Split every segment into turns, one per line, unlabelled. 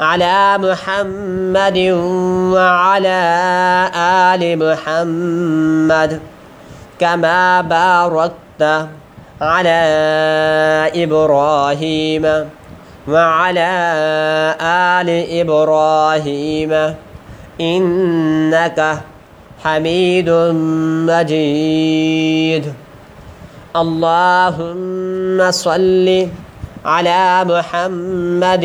على محمد وعلى آل محمد كما باركت على إبراهيم وعلى آل إبراهيم إنك حميد مجيد. اللهم صل على محمد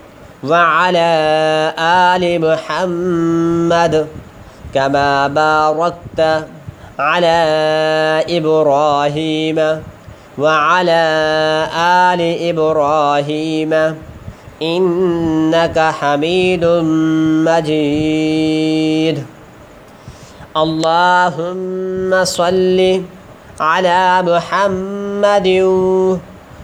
وعلى آل محمد كما باركت على إبراهيم وعلى آل إبراهيم إنك حميد مجيد. اللهم صل على محمد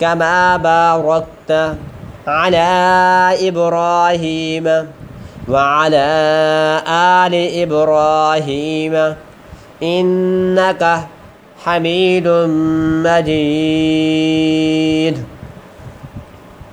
كما باركت على إبراهيم وعلى آل إبراهيم إنك حميد مجيد.